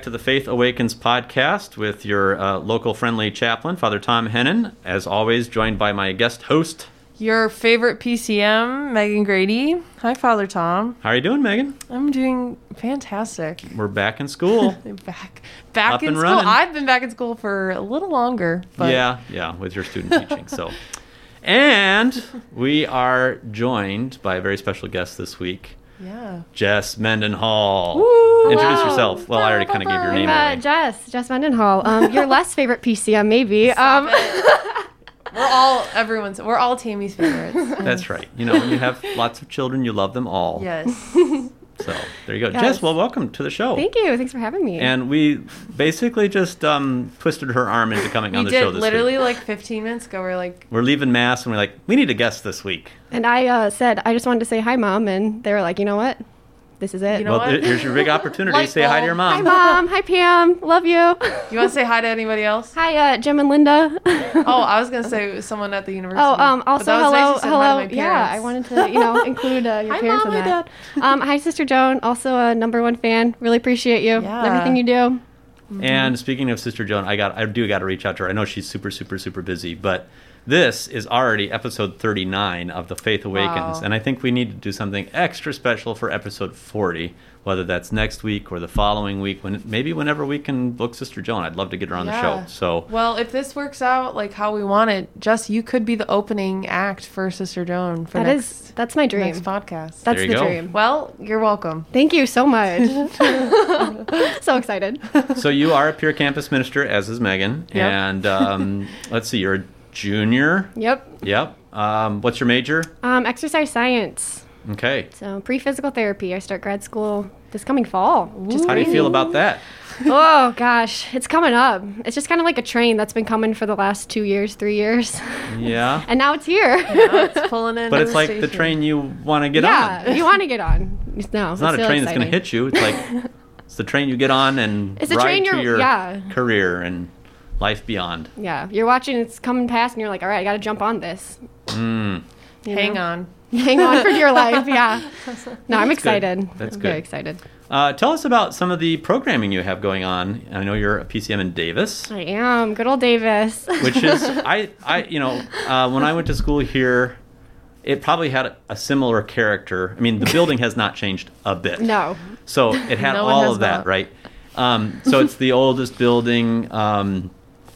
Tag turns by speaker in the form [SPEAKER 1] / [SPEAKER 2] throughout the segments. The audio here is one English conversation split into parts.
[SPEAKER 1] Back to the Faith Awakens podcast with your uh, local friendly chaplain, Father Thom Hennen, as always, joined by my guest host.
[SPEAKER 2] Your favorite PCM, Megan Grady. Hi, Father Thom.
[SPEAKER 1] How are you doing, Megan?
[SPEAKER 2] I'm doing fantastic.
[SPEAKER 1] We're back in school.
[SPEAKER 2] back, back
[SPEAKER 1] Up
[SPEAKER 2] in school.
[SPEAKER 1] running.
[SPEAKER 2] I've been back in school for a little longer, but
[SPEAKER 1] yeah, yeah, with your student teaching. So, and we are joined by a very special guest this week,
[SPEAKER 2] yeah.
[SPEAKER 1] Jess Mendenhall.
[SPEAKER 2] Woo!
[SPEAKER 1] Introduce
[SPEAKER 3] Hello.
[SPEAKER 1] yourself. Well, I already kind of gave your name
[SPEAKER 3] uh,
[SPEAKER 1] away.
[SPEAKER 3] Jess, Jess Mendenhall. Um, your less favorite PCM, maybe. Um,
[SPEAKER 2] We're all everyone's. We're all Tammy's favorites.
[SPEAKER 1] That's right. You know, when you have lots of children, you love them all.
[SPEAKER 2] yes.
[SPEAKER 1] So there you go. Jess, well, welcome to the show.
[SPEAKER 3] thank you. Thanks for having me.
[SPEAKER 1] And we basically just um, twisted her arm into coming on
[SPEAKER 2] We
[SPEAKER 1] the show
[SPEAKER 2] did
[SPEAKER 1] this
[SPEAKER 2] literally
[SPEAKER 1] week.
[SPEAKER 2] like 15 minutes ago. We're like,
[SPEAKER 1] We're leaving Mass, and we're like, we need a guest this week.
[SPEAKER 3] And I uh, said I just wanted to say hi, mom, and they were like, you know what? This is it.
[SPEAKER 2] You know
[SPEAKER 1] well,
[SPEAKER 2] what?
[SPEAKER 1] here's your big opportunity.
[SPEAKER 2] Light
[SPEAKER 1] Say hi to your
[SPEAKER 2] bulb.
[SPEAKER 3] hi,
[SPEAKER 1] mom.
[SPEAKER 3] mom. Hi, Pam. Love you.
[SPEAKER 2] you want to say hi to anybody else?
[SPEAKER 3] hi, uh, Jim and Linda.
[SPEAKER 2] Oh, I was gonna say someone at the university.
[SPEAKER 3] Oh, um, also
[SPEAKER 2] that was nice
[SPEAKER 3] hello,
[SPEAKER 2] hi
[SPEAKER 3] hello. yeah, I wanted to, you know, include uh, your
[SPEAKER 2] Hi,
[SPEAKER 3] parents
[SPEAKER 2] Mom,
[SPEAKER 3] in
[SPEAKER 2] hi,
[SPEAKER 3] that. Um, hi, Sister Joan. Also a number one fan. Really appreciate you.
[SPEAKER 2] Yeah.
[SPEAKER 3] Everything you do.
[SPEAKER 1] And speaking of Sister Joan, I got I do got to reach out to her. I know she's super super super busy, but this is already episode 39 of the Faith Awakens,
[SPEAKER 2] Wow.
[SPEAKER 1] and I think we need to do something extra special for episode 40, whether that's next week or the following week, when maybe whenever we can book Sister Joan. I'd love to get her on the show. So
[SPEAKER 2] Well, if this works out like how we want it, Jess, you could be the opening act for Sister Joan for
[SPEAKER 3] That
[SPEAKER 2] next,
[SPEAKER 3] is, that's my dream.
[SPEAKER 2] next podcast.
[SPEAKER 3] That's
[SPEAKER 1] There
[SPEAKER 3] the
[SPEAKER 1] go.
[SPEAKER 3] dream.
[SPEAKER 2] well, you're welcome.
[SPEAKER 3] Thank you so much. so excited.
[SPEAKER 1] so you are a Peer Campus minister, as is Megan,
[SPEAKER 2] Yep.
[SPEAKER 1] and um, let's see, you're a junior.
[SPEAKER 3] Yep.
[SPEAKER 1] Yep. Um, what's your major?
[SPEAKER 3] Um, exercise science.
[SPEAKER 1] Okay.
[SPEAKER 3] So pre physical therapy. I start grad school this coming fall. Which is
[SPEAKER 1] How do you feel about that?
[SPEAKER 3] Oh gosh, it's coming up. It's just kind of like a train that's been coming for the last two years, three years,
[SPEAKER 1] Yeah.
[SPEAKER 3] and now it's here.
[SPEAKER 2] Now it's pulling in.
[SPEAKER 1] But
[SPEAKER 2] to
[SPEAKER 1] it's like the train you want to get
[SPEAKER 3] yeah,
[SPEAKER 1] on.
[SPEAKER 3] Yeah, you want to get on. No,
[SPEAKER 1] It's not a train that's going to hit you. It's like it's the train you get on and
[SPEAKER 3] It's a
[SPEAKER 1] ride
[SPEAKER 3] train
[SPEAKER 1] to your
[SPEAKER 3] yeah.
[SPEAKER 1] career and life beyond.
[SPEAKER 3] Yeah, you're watching. It's coming past, and you're like, all right, I got to jump on this.
[SPEAKER 1] Mm.
[SPEAKER 3] you
[SPEAKER 2] Hang
[SPEAKER 3] know?
[SPEAKER 2] on.
[SPEAKER 3] Hang on for dear life. Yeah. No, I'm
[SPEAKER 1] good.
[SPEAKER 3] excited.
[SPEAKER 1] That's
[SPEAKER 3] I'm
[SPEAKER 1] good.
[SPEAKER 3] Very excited.
[SPEAKER 1] Uh, tell us about some of the programming you have going on. I know you're a PCM in Davis,
[SPEAKER 3] I am good old Davis.
[SPEAKER 1] which is I I you know uh, when I went to school here, it probably had a similar character. I mean, the building has not changed a bit.
[SPEAKER 3] no.
[SPEAKER 1] So it had
[SPEAKER 2] No,
[SPEAKER 1] all of that,
[SPEAKER 2] not.
[SPEAKER 1] right? Um, so it's the oldest building. Um,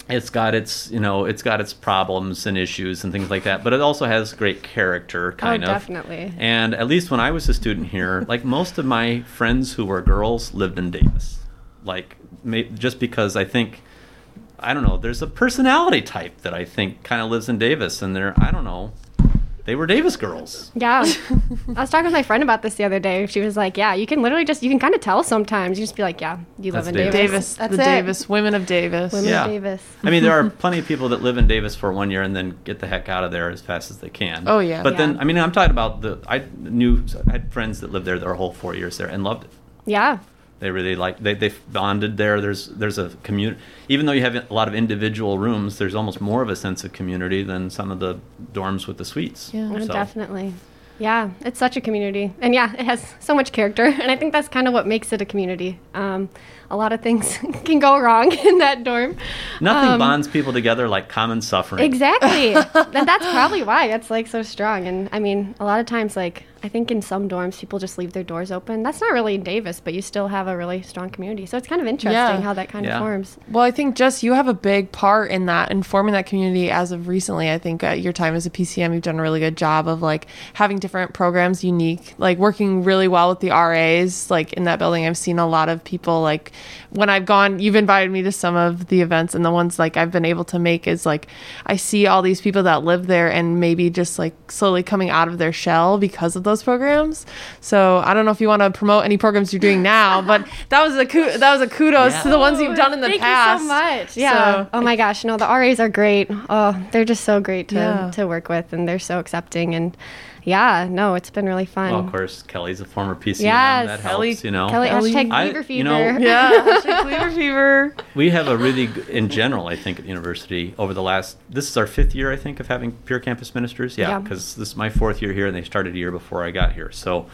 [SPEAKER 1] it's got its, you know, it's got its problems and issues and things like that, but it also has great character, oh, kind
[SPEAKER 3] oh,
[SPEAKER 1] of.
[SPEAKER 3] definitely.
[SPEAKER 1] And at least when I was a student here, like most of my friends who were girls lived in Davis, like just because I think. I don't know. There's a personality type that I think kind of lives in Davis, and they're I don't know. They were Davis girls.
[SPEAKER 3] Yeah. I was talking with my friend about this the other day. She was like, "Yeah, you can literally just you can kind of tell sometimes. You just be like, yeah, you
[SPEAKER 1] That's
[SPEAKER 3] live in
[SPEAKER 1] Davis.
[SPEAKER 3] Davis.
[SPEAKER 2] Davis,
[SPEAKER 3] That's
[SPEAKER 2] the
[SPEAKER 3] it.
[SPEAKER 2] Davis, women of Davis.
[SPEAKER 3] Women
[SPEAKER 1] Yeah.
[SPEAKER 3] of Davis.
[SPEAKER 1] I mean, there are plenty of people that live in Davis for one year and then get the heck out of there as fast as they can.
[SPEAKER 2] Oh, yeah.
[SPEAKER 1] But then, I mean, I'm talking about the. I knew I had friends that lived there their whole four years there and loved it.
[SPEAKER 3] Yeah.
[SPEAKER 1] They really like they they bonded there. There's there's a community. Even though you have a lot of individual rooms, there's almost more of a sense of community than some of the dorms with the suites.
[SPEAKER 2] Yeah.
[SPEAKER 1] So-
[SPEAKER 3] Definitely. Yeah, it's such a community. And yeah, it has so much character. And I think that's kind of what makes it a community. Um, a lot of things can go wrong in that dorm.
[SPEAKER 1] Nothing
[SPEAKER 3] Um,
[SPEAKER 1] bonds people together like common suffering.
[SPEAKER 3] Exactly. and that's probably why it's like so strong. And I mean, a lot of times, like, I think in some dorms, people just leave their doors open. That's not really in Davis, but you still have a really strong community. So it's kind of interesting
[SPEAKER 2] Yeah.
[SPEAKER 3] how that kind
[SPEAKER 1] Yeah.
[SPEAKER 3] of forms.
[SPEAKER 2] Well, I think Jess, you have a big part in that, in forming that community as of recently. I think at your time as a PCM, you've done a really good job of like having different programs unique, like working really well with the RAs. Like in that building, I've seen a lot of people like when I've gone, you've invited me to some of the events, and the ones like I've been able to make is like I see all these people that live there and maybe just like slowly coming out of their shell because of those programs. So I don't know if you want to promote any programs you're doing now, but that was a ku- that was a kudos
[SPEAKER 1] Yeah.
[SPEAKER 2] to the ones you've done in the
[SPEAKER 3] Thank
[SPEAKER 2] past.
[SPEAKER 3] you so much. Yeah.
[SPEAKER 2] So-
[SPEAKER 3] oh my gosh. No, the RAs are great. Oh, they're just so great to,
[SPEAKER 2] Yeah.
[SPEAKER 3] to work with, and they're so accepting. And yeah, no, it's been really fun.
[SPEAKER 1] Well, of course, Kelly's a former PCM.
[SPEAKER 3] Yes.
[SPEAKER 1] that
[SPEAKER 2] Kelly-
[SPEAKER 1] helps, you know.
[SPEAKER 3] Kelly,
[SPEAKER 2] Ellie-
[SPEAKER 3] hashtag
[SPEAKER 1] I-
[SPEAKER 3] fever fever.
[SPEAKER 1] you know-
[SPEAKER 2] Yeah, hashtag Cleaver Fever.
[SPEAKER 1] We have a really, in general, I think, at the university over the last. This is our fifth year, I think, of having peer campus ministers. Yeah,
[SPEAKER 3] Yeah.
[SPEAKER 1] because this is my fourth year here, and they started a year before I got here. So,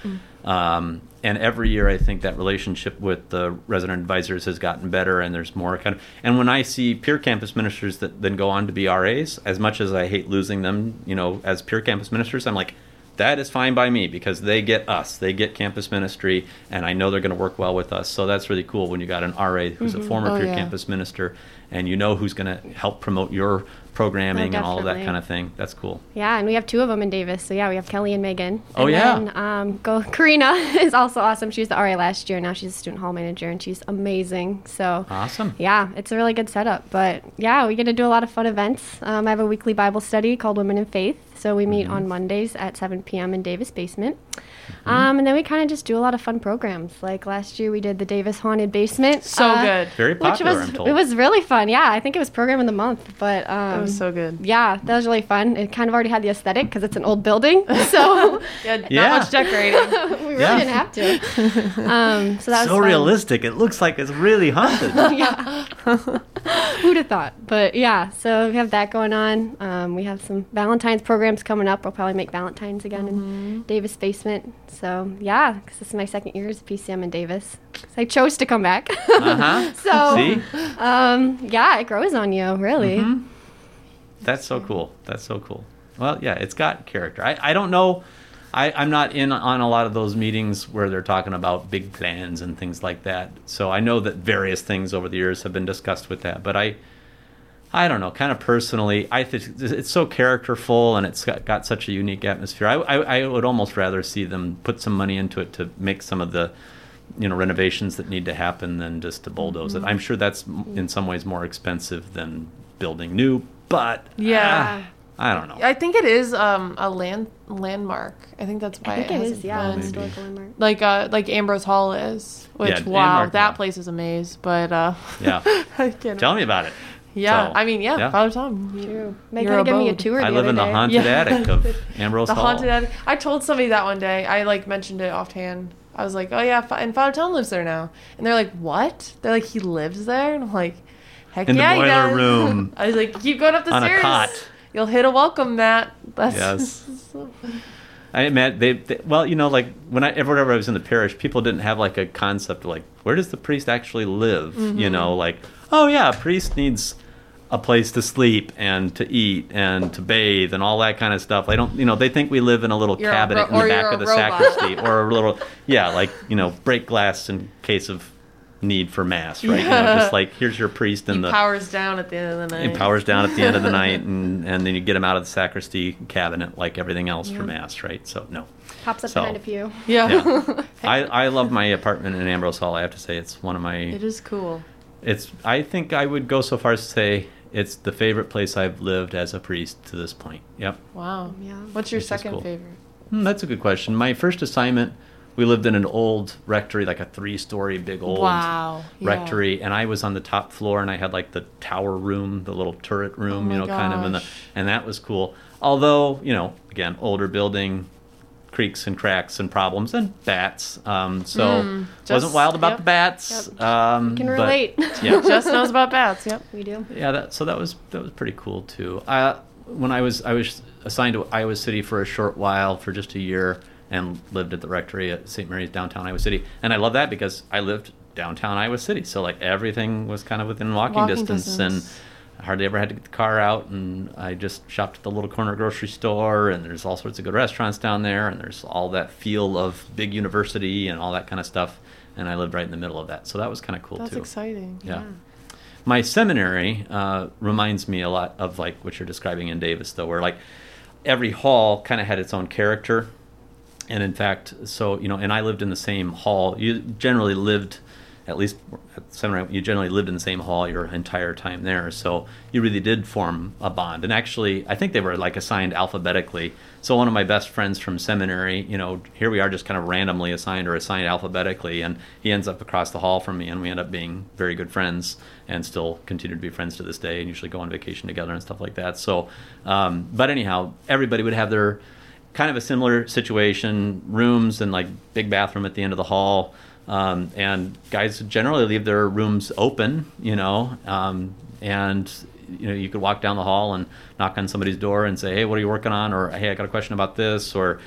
[SPEAKER 1] Um, and every year, I think that relationship with the resident advisors has gotten better, and there's more kind of. And when I see peer campus ministers that then go on to be RAs, as much as I hate losing them, you know, as peer campus ministers, I'm like, that is fine by me because they get us, they get campus ministry, and I know they're going to work well with us. So that's really cool when you got an RA who's a mm-hmm. former
[SPEAKER 2] Oh,
[SPEAKER 1] peer
[SPEAKER 2] yeah.
[SPEAKER 1] campus minister, and you know who's going to help promote your programming and all of that kind of thing. That's cool.
[SPEAKER 3] Yeah, and we have two of them in Davis. So yeah, we have Kelly and Megan.
[SPEAKER 1] Oh,
[SPEAKER 3] and
[SPEAKER 1] yeah.
[SPEAKER 3] Then, um, go Karina is also awesome. She was the RA last year. Now she's a student hall manager, and she's amazing. So
[SPEAKER 1] Awesome.
[SPEAKER 3] yeah, it's a really good setup. But yeah, we get to do a lot of fun events. Um, I have a weekly Bible study called Women in Faith. So we
[SPEAKER 1] Mm-hmm.
[SPEAKER 3] meet on Mondays at 7 p.m. in Davis basement. Um, and then we kind of just do a lot of fun programs. Like last year, we did the Davis Haunted Basement.
[SPEAKER 2] So
[SPEAKER 3] uh,
[SPEAKER 2] good.
[SPEAKER 1] Very
[SPEAKER 3] Which
[SPEAKER 1] popular,
[SPEAKER 3] was
[SPEAKER 1] I'm told.
[SPEAKER 3] it was really fun. Yeah, I think it was program of the month. But um,
[SPEAKER 2] It was so good.
[SPEAKER 3] yeah, that was really fun. It kind of already had the aesthetic because it's an old building, so
[SPEAKER 2] Yeah,
[SPEAKER 1] Yeah.
[SPEAKER 2] not much decorating.
[SPEAKER 3] we really
[SPEAKER 1] Yeah.
[SPEAKER 3] didn't have to. Um, so that was
[SPEAKER 1] so realistic. It looks like it's really haunted.
[SPEAKER 3] yeah. Who'd have thought? But yeah, so we have that going on. Um, we have some Valentine's programs coming up. We'll probably make Valentine's again in Davis basement. So yeah, because this is my second year as a PCM in Davis. 'Cause I chose to come back.
[SPEAKER 1] Uh-huh.
[SPEAKER 3] so
[SPEAKER 1] See?
[SPEAKER 3] um, yeah, it grows on you, really.
[SPEAKER 1] Mhm. That's so hmm. cool. That's so cool. Well, yeah, it's got character. I, I don't know. I, I'm not in on a lot of those meetings where they're talking about big plans and things like that. So I know that various things over the years have been discussed with that. But I, I don't know. Kind of personally, I think it's so characterful and it's got, got such a unique atmosphere. I, I, I would almost rather see them put some money into it to make some of the, you know, renovations that need to happen than just to bulldoze it. Mm-hmm. I'm sure that's in some ways more expensive than building new, but
[SPEAKER 2] Yeah.
[SPEAKER 1] ah, I don't know.
[SPEAKER 2] I think it is um, a land landmark. I think that's why
[SPEAKER 3] I think it
[SPEAKER 2] hasn't
[SPEAKER 3] is, yeah, historical landmark.
[SPEAKER 2] like uh like Ambrose Hall is. Which
[SPEAKER 1] Yeah,
[SPEAKER 2] wow,
[SPEAKER 1] Landmark,
[SPEAKER 2] that
[SPEAKER 1] yeah.
[SPEAKER 2] place is a maze. But uh
[SPEAKER 1] Yeah.
[SPEAKER 2] I can't
[SPEAKER 1] Tell me about it.
[SPEAKER 2] Yeah,
[SPEAKER 1] So,
[SPEAKER 2] I mean, yeah,
[SPEAKER 1] yeah.
[SPEAKER 2] Father Thom. you-
[SPEAKER 3] True. They
[SPEAKER 2] your
[SPEAKER 3] kind of gave me a
[SPEAKER 2] abode.
[SPEAKER 3] tour.
[SPEAKER 1] I
[SPEAKER 3] the
[SPEAKER 1] live in the
[SPEAKER 3] day.
[SPEAKER 1] haunted
[SPEAKER 2] Yeah.
[SPEAKER 1] attic of Ambrose
[SPEAKER 2] The
[SPEAKER 1] Hall.
[SPEAKER 2] haunted attic. I told somebody that one day. I like mentioned it offhand. I was like, "Oh yeah, and Father Thom lives there now." And they're like, "What?" They're like, "He lives there?" And I'm like, "Heck
[SPEAKER 1] In the
[SPEAKER 2] yeah, he
[SPEAKER 1] boiler
[SPEAKER 2] does."
[SPEAKER 1] room.
[SPEAKER 2] I was like, "Keep going up the
[SPEAKER 1] On a cot.
[SPEAKER 2] You'll hit a welcome mat." That's
[SPEAKER 1] Yes. I mean, they, they well, you know, like when I whenever I was in the parish, people didn't have like a concept of like where does the priest actually live? You
[SPEAKER 2] Mm-hmm.
[SPEAKER 1] know, like oh yeah, a priest needs a place to sleep and to eat and to bathe and all that kind of stuff. They don't, you know, they think we live in a little
[SPEAKER 2] You're a ro-
[SPEAKER 1] in the back of the
[SPEAKER 2] robot.
[SPEAKER 1] sacristy or a little, yeah, like you know, break glass in case of need for mass, right? You know,
[SPEAKER 2] Yeah.
[SPEAKER 1] just like here's your priest and
[SPEAKER 2] he
[SPEAKER 1] the
[SPEAKER 2] powers down at the end of the night.
[SPEAKER 1] it powers down at the end of the night, and, and then you get him out of the sacristy cabinet like everything else for mass, right? So no,
[SPEAKER 3] Pops up
[SPEAKER 1] So-
[SPEAKER 3] behind a pew.
[SPEAKER 2] Yeah,
[SPEAKER 1] yeah. I, I love my apartment in Ambrose Hall. I have to say it's one of my.
[SPEAKER 2] it is cool.
[SPEAKER 1] It's. I think I would go so far as to say it's the favorite place I've lived as a priest to this point. Yep.
[SPEAKER 2] Wow.
[SPEAKER 3] Yeah.
[SPEAKER 2] What's your
[SPEAKER 1] Which
[SPEAKER 2] second
[SPEAKER 1] cool.
[SPEAKER 2] favorite?
[SPEAKER 1] Hmm, that's a good question. My first assignment, we lived in an old rectory, like a three-story big old
[SPEAKER 2] Wow. yeah.
[SPEAKER 1] rectory, and I was on the top floor, and I had like the tower room, the little turret room,
[SPEAKER 2] Oh
[SPEAKER 1] you know, kind of, in the, and that was cool. Although, you know, again, older building, creaks and cracks and problems, and bats. Um, so
[SPEAKER 2] Mm,
[SPEAKER 1] wasn't wild about
[SPEAKER 2] yep,
[SPEAKER 1] the bats.
[SPEAKER 3] yep.
[SPEAKER 1] Um,
[SPEAKER 3] Can
[SPEAKER 1] but-
[SPEAKER 3] relate.
[SPEAKER 1] yeah,
[SPEAKER 2] Jess knows about bats. Yep.
[SPEAKER 3] We do.
[SPEAKER 1] yeah. That, so that was that was pretty cool too. I, when I was I was assigned to Iowa City for a short while for just a year and lived at the rectory at St. Mary's downtown Iowa City, and I love that because I lived downtown Iowa City, so like everything was kind of within walking,
[SPEAKER 2] Walking
[SPEAKER 1] distance,
[SPEAKER 2] distance.
[SPEAKER 1] and I hardly ever had to get the car out, and I just shopped at the little corner grocery store, and there's all sorts of good restaurants down there, and there's all that feel of big university and all that kind of stuff, and I lived right in the middle of that, so that was kind of cool
[SPEAKER 2] That's
[SPEAKER 1] too.
[SPEAKER 2] That's exciting.
[SPEAKER 1] Yeah. My seminary uh, reminds me a lot of like what you're describing in Davis, though, where like every hall kind of had its own character, and in fact, so you know, and I lived in the same hall. You generally lived, at least at seminary, you generally lived in the same hall your entire time there. So you really did form a bond. And actually, I think they were like assigned alphabetically. So one of my best friends from seminary, you know, here we are just kind of randomly assigned or assigned alphabetically, and he ends up across the hall from me, and we end up being very good friends and still continue to be friends to this day, and usually go on vacation together and stuff like that. So, um, but anyhow, everybody would have their kind of a similar situation rooms and like big bathroom at the end of the hall um, and guys generally leave their rooms open you know um, and you know you could walk down the hall and knock on somebody's door and say hey what are you working on or hey i got a question about this or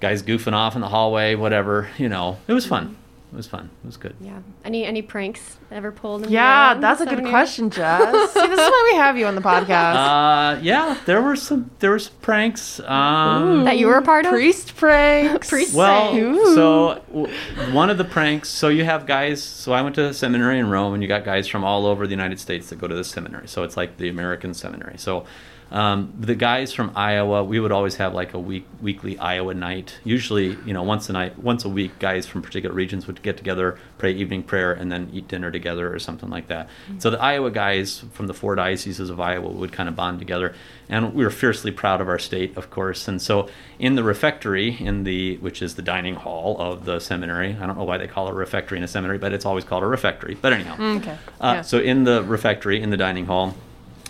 [SPEAKER 1] guys goofing off in the hallway, whatever. You know, it was fun. It was fun. It was good.
[SPEAKER 3] Yeah. Any any pranks ever pulled? In
[SPEAKER 2] Yeah,
[SPEAKER 3] the
[SPEAKER 2] that's a good
[SPEAKER 3] years?
[SPEAKER 2] question, Jess. See, this is why we have you on the podcast.
[SPEAKER 1] Uh, yeah, there were some there were some pranks. Um,
[SPEAKER 3] That you were a part of?
[SPEAKER 2] Priest pranks.
[SPEAKER 3] Priest
[SPEAKER 1] Well,
[SPEAKER 2] Ooh.
[SPEAKER 1] so w- one of the pranks. So you have guys. So I went to a seminary in Rome, and you got guys from all over the United States that go to the seminary. So it's like the American seminary. So um, the guys from Iowa, we would always have like a week weekly Iowa night. Usually, you know, once a night, once a week, guys from particular regions would get together, pray evening prayer, and then eat dinner together or something like that. So the Iowa guys from the four dioceses of Iowa would kind of bond together, and we were fiercely proud of our state, of course. And so in the refectory, in the which is the dining hall of the seminary, I don't know why they call it a refectory in a seminary, but it's always called a refectory. But anyhow,
[SPEAKER 2] Okay.
[SPEAKER 1] uh,
[SPEAKER 2] yeah.
[SPEAKER 1] so in the refectory, in the dining hall,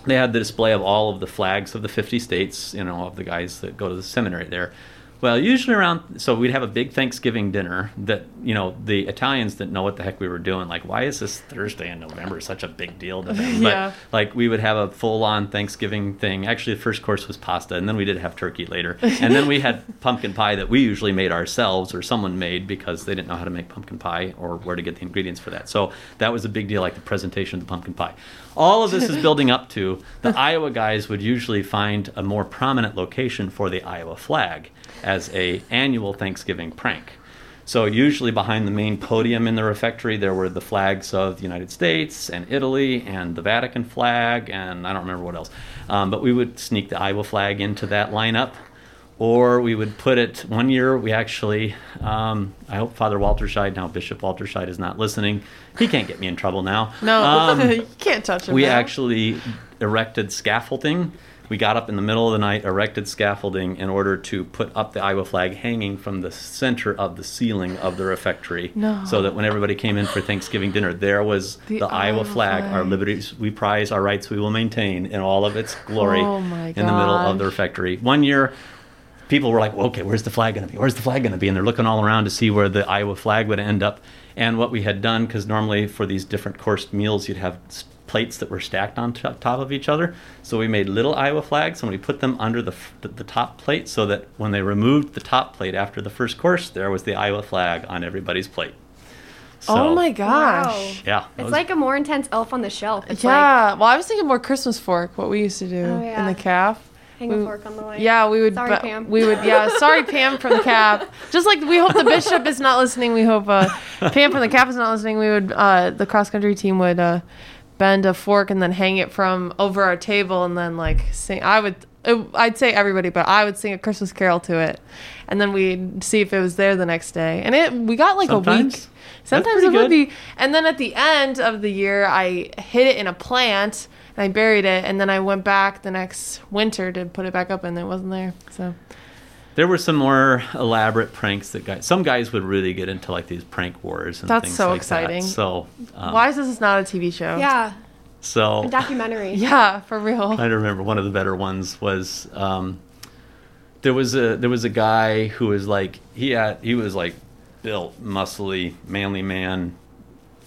[SPEAKER 1] they had the display of all of the flags of the 50 states, you know, of the guys that go to the seminary there. Well, usually around, so we'd have a big Thanksgiving dinner that, you know, the Italians didn't know what the heck we were doing. Like, why is this Thursday in November such a big deal to them?
[SPEAKER 2] Yeah.
[SPEAKER 1] But, like, we would have a full on Thanksgiving thing. Actually, the first course was pasta, and then we did have turkey later. And then we had pumpkin pie that we usually made ourselves or someone made because they didn't know how to make pumpkin pie or where to get the ingredients for that. So that was a big deal, like the presentation of the pumpkin pie. All of this is building up to the Iowa guys would usually find a more prominent location for the Iowa flag as a annual Thanksgiving prank. So usually behind the main podium in the refectory, there were the flags of the United States and Italy and the Vatican flag, and I don't remember what else. Um, but we would sneak the Iowa flag into that lineup, or we would put it. One year, we actually, um, I hope Father Walter Scheid, now Bishop Walter Scheid, is not listening. He can't get me in trouble now.
[SPEAKER 2] no,
[SPEAKER 1] Um,
[SPEAKER 2] you can't touch him.
[SPEAKER 1] we
[SPEAKER 2] now.
[SPEAKER 1] actually erected scaffolding. We got up in the middle of the night, erected scaffolding in order to put up the Iowa flag hanging from the center of the ceiling of the refectory.
[SPEAKER 2] No.
[SPEAKER 1] So that when everybody came in for Thanksgiving dinner, there was the,
[SPEAKER 2] The
[SPEAKER 1] Iowa
[SPEAKER 2] Iowa
[SPEAKER 1] flag, our liberties we prize, our rights we will maintain in all of its glory
[SPEAKER 2] Oh my
[SPEAKER 1] in the middle of the refectory. One year, people were like, well, okay, where's the flag going to be? Where's the flag going to be? And they're looking all around to see where the Iowa flag would end up. And what we had done, because normally for these different coursed meals, you'd have plates that were stacked on to- top of each other. So we made little Iowa flags and we put them under the, f- the, the top plate so that when they removed the top plate after the first course, there was the Iowa flag on everybody's plate.
[SPEAKER 2] oh my gosh.
[SPEAKER 3] Wow.
[SPEAKER 1] Yeah.
[SPEAKER 3] It's
[SPEAKER 1] was-
[SPEAKER 3] like a more intense elf on the shelf. It's like
[SPEAKER 2] Yeah. well, I was thinking more Christmas fork. What we used to do
[SPEAKER 3] Oh,
[SPEAKER 2] in the calf.
[SPEAKER 3] hang a fork on the way.
[SPEAKER 2] Yeah, we would.
[SPEAKER 3] Sorry,
[SPEAKER 2] but
[SPEAKER 3] Pam.
[SPEAKER 2] We would. Yeah, sorry, Pam from the cap. Just like we hope the bishop is not listening. We hope uh, Pam from the cap is not listening. We would. Uh, the cross country team would uh, bend a fork and then hang it from over our table and then like sing. I would. It, I'd say everybody, but I would sing a Christmas carol to it, and then we'd see if it was there the next day. And it we got like a week. Sometimes it would be. And then at the end of the year, I hid it in a plant and I buried it. And then I went back the next winter to put it back up, and it wasn't there. So
[SPEAKER 1] There were some more elaborate pranks that guys. Some guys would really get into like these prank wars and
[SPEAKER 2] That's
[SPEAKER 1] things
[SPEAKER 2] so
[SPEAKER 1] like
[SPEAKER 2] exciting.
[SPEAKER 1] That. So um,
[SPEAKER 2] why is this not a TV show?
[SPEAKER 3] Yeah.
[SPEAKER 1] So
[SPEAKER 3] A documentary.
[SPEAKER 2] Yeah, for real.
[SPEAKER 1] I remember one of the better ones was um, there was a there was a guy who was like he had he was like built muscly manly man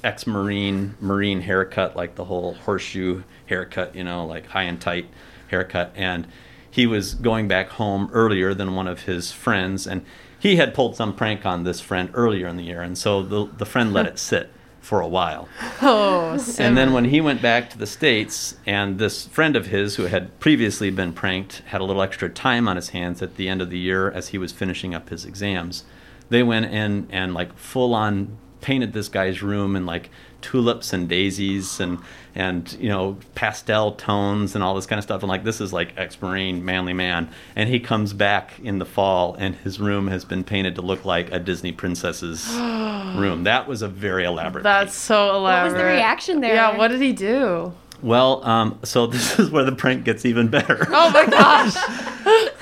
[SPEAKER 1] ex marine marine haircut like the whole horseshoe haircut you know like high and tight haircut and he was going back home earlier than one of his friends and he had pulled some prank on this friend earlier in the year and so the the friend let it sit for a while.
[SPEAKER 2] Oh,
[SPEAKER 1] and then when he went back to the States, and this friend of his who had previously been pranked had a little extra time on his hands at the end of the year as he was finishing up his exams, they went in and like full on painted this guy's room in like tulips and daisies and and you know pastel tones and all this kind of stuff and like this is like ex-marine manly man and he comes back in the fall and his room has been painted to look like a disney princess's room that was a very elaborate
[SPEAKER 2] that's so elaborate.
[SPEAKER 3] What was the reaction there?
[SPEAKER 2] Yeah, what did he do?
[SPEAKER 1] Well, um, so this is where the prank gets even better.
[SPEAKER 2] Oh my gosh.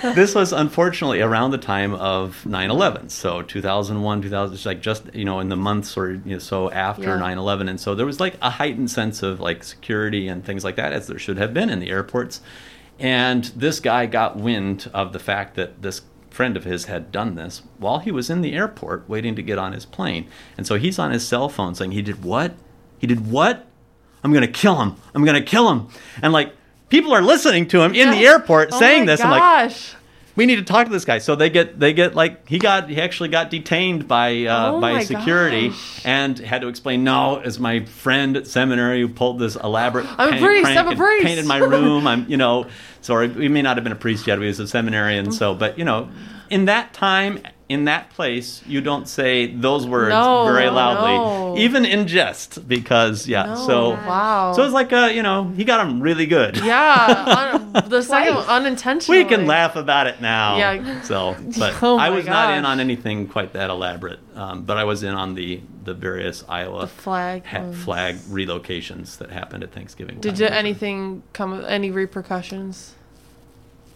[SPEAKER 1] this was unfortunately around the time of 9/11, so 2001, 2000, it's like just you know in the months or you know, so after
[SPEAKER 2] Yeah.
[SPEAKER 1] 9/11, and so there was like a heightened sense of like security and things like that, as there should have been in the airports. And this guy got wind of the fact that this friend of his had done this while he was in the airport waiting to get on his plane, and so he's on his cell phone saying, "He did what? He did what? I'm gonna kill him. I'm gonna kill him. And like people are listening to him in the airport
[SPEAKER 2] Oh
[SPEAKER 1] saying this. I'm like,
[SPEAKER 2] gosh.
[SPEAKER 1] we need to talk to this guy. So they get they get like he got he actually got detained by uh,
[SPEAKER 2] Oh
[SPEAKER 1] by security
[SPEAKER 2] gosh.
[SPEAKER 1] and had to explain. No, as my friend at seminary who pulled this elaborate
[SPEAKER 2] I'm a priest,
[SPEAKER 1] prank
[SPEAKER 2] I'm a priest.
[SPEAKER 1] painted my room. I'm you know sorry we may not have been a priest yet. We was a seminarian. So but you know in that time. In that place, you don't say those words
[SPEAKER 2] No,
[SPEAKER 1] very loudly,
[SPEAKER 2] no.
[SPEAKER 1] even in jest, because yeah.
[SPEAKER 2] No,
[SPEAKER 1] so
[SPEAKER 2] wow.
[SPEAKER 1] so it's like uh, you know he got him really good.
[SPEAKER 2] yeah, un- the second
[SPEAKER 3] Twice.
[SPEAKER 2] unintentionally.
[SPEAKER 1] We can laugh about it now.
[SPEAKER 2] Yeah.
[SPEAKER 1] So, but
[SPEAKER 2] Oh
[SPEAKER 1] I
[SPEAKER 2] my
[SPEAKER 1] was not in on anything quite that elaborate. Um, but I was in on the the various Iowa
[SPEAKER 2] The flag.
[SPEAKER 1] ha- flag relocations that happened at Thanksgiving.
[SPEAKER 2] Did you, anything come? of Any repercussions?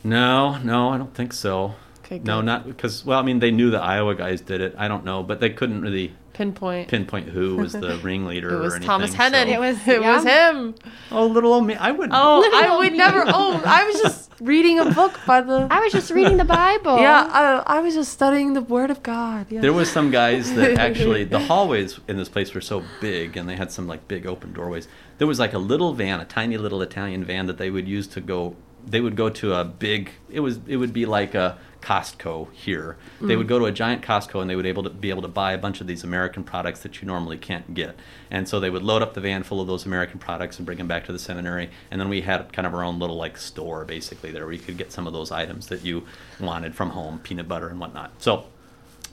[SPEAKER 1] No, no, I don't think so.
[SPEAKER 2] Okay, good.
[SPEAKER 1] No, not because. Well, I mean, they knew the Iowa guys did it. I don't know, but they couldn't really
[SPEAKER 2] pinpoint.
[SPEAKER 1] pinpoint who was the ringleader
[SPEAKER 2] it was
[SPEAKER 1] or anything.
[SPEAKER 2] Thomas
[SPEAKER 1] so-
[SPEAKER 2] Hennen.
[SPEAKER 3] It was-
[SPEAKER 2] It was him.
[SPEAKER 1] Oh, little old me. I would.
[SPEAKER 2] Oh, I would
[SPEAKER 3] me.
[SPEAKER 2] never. Oh, I was just reading a book by the.
[SPEAKER 3] I was just reading the Bible.
[SPEAKER 2] Yeah, I, I was just studying the Word of God. Yeah.
[SPEAKER 1] There was some guys that actually the hallways in this place were so big and they had some like big open doorways. There was like a little van, a tiny little Italian van that they would use to go they would go to a big it was it would be like a Costco here. They mm. would go to a giant Costco and they would able to be able to buy a bunch of these American products that you normally can't get. And so they would load up the van full of those American products and bring them back to the seminary. And then we had kind of our own little like store basically there where you could get some of those items that you wanted from home, peanut butter and whatnot. So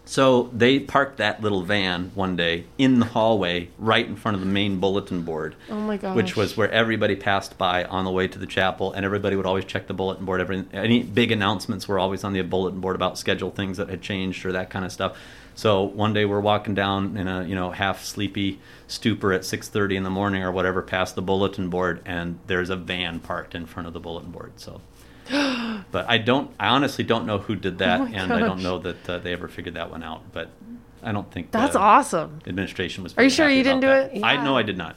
[SPEAKER 1] so they parked that little van one day in the hallway right in front of the main bulletin board.
[SPEAKER 2] Oh my
[SPEAKER 1] Which was where everybody passed by on the way to the chapel, and everybody would always check the bulletin board. Every any big announcements were always on the bulletin board about schedule things that had changed or that kind of stuff. So one day we're walking down in a you know half sleepy stupor at 6:30 in the morning or whatever past the bulletin board, and there's a van parked in front of the bulletin board. So. But I don't. I honestly don't know who did that,
[SPEAKER 2] Oh my
[SPEAKER 1] and I don't know that uh, they ever figured that one out. But I don't think
[SPEAKER 2] That's
[SPEAKER 1] the
[SPEAKER 2] awesome.
[SPEAKER 1] Administration was.
[SPEAKER 2] Are you sure you didn't do
[SPEAKER 1] that.
[SPEAKER 2] it?
[SPEAKER 1] I
[SPEAKER 3] Yeah.
[SPEAKER 1] know I did not.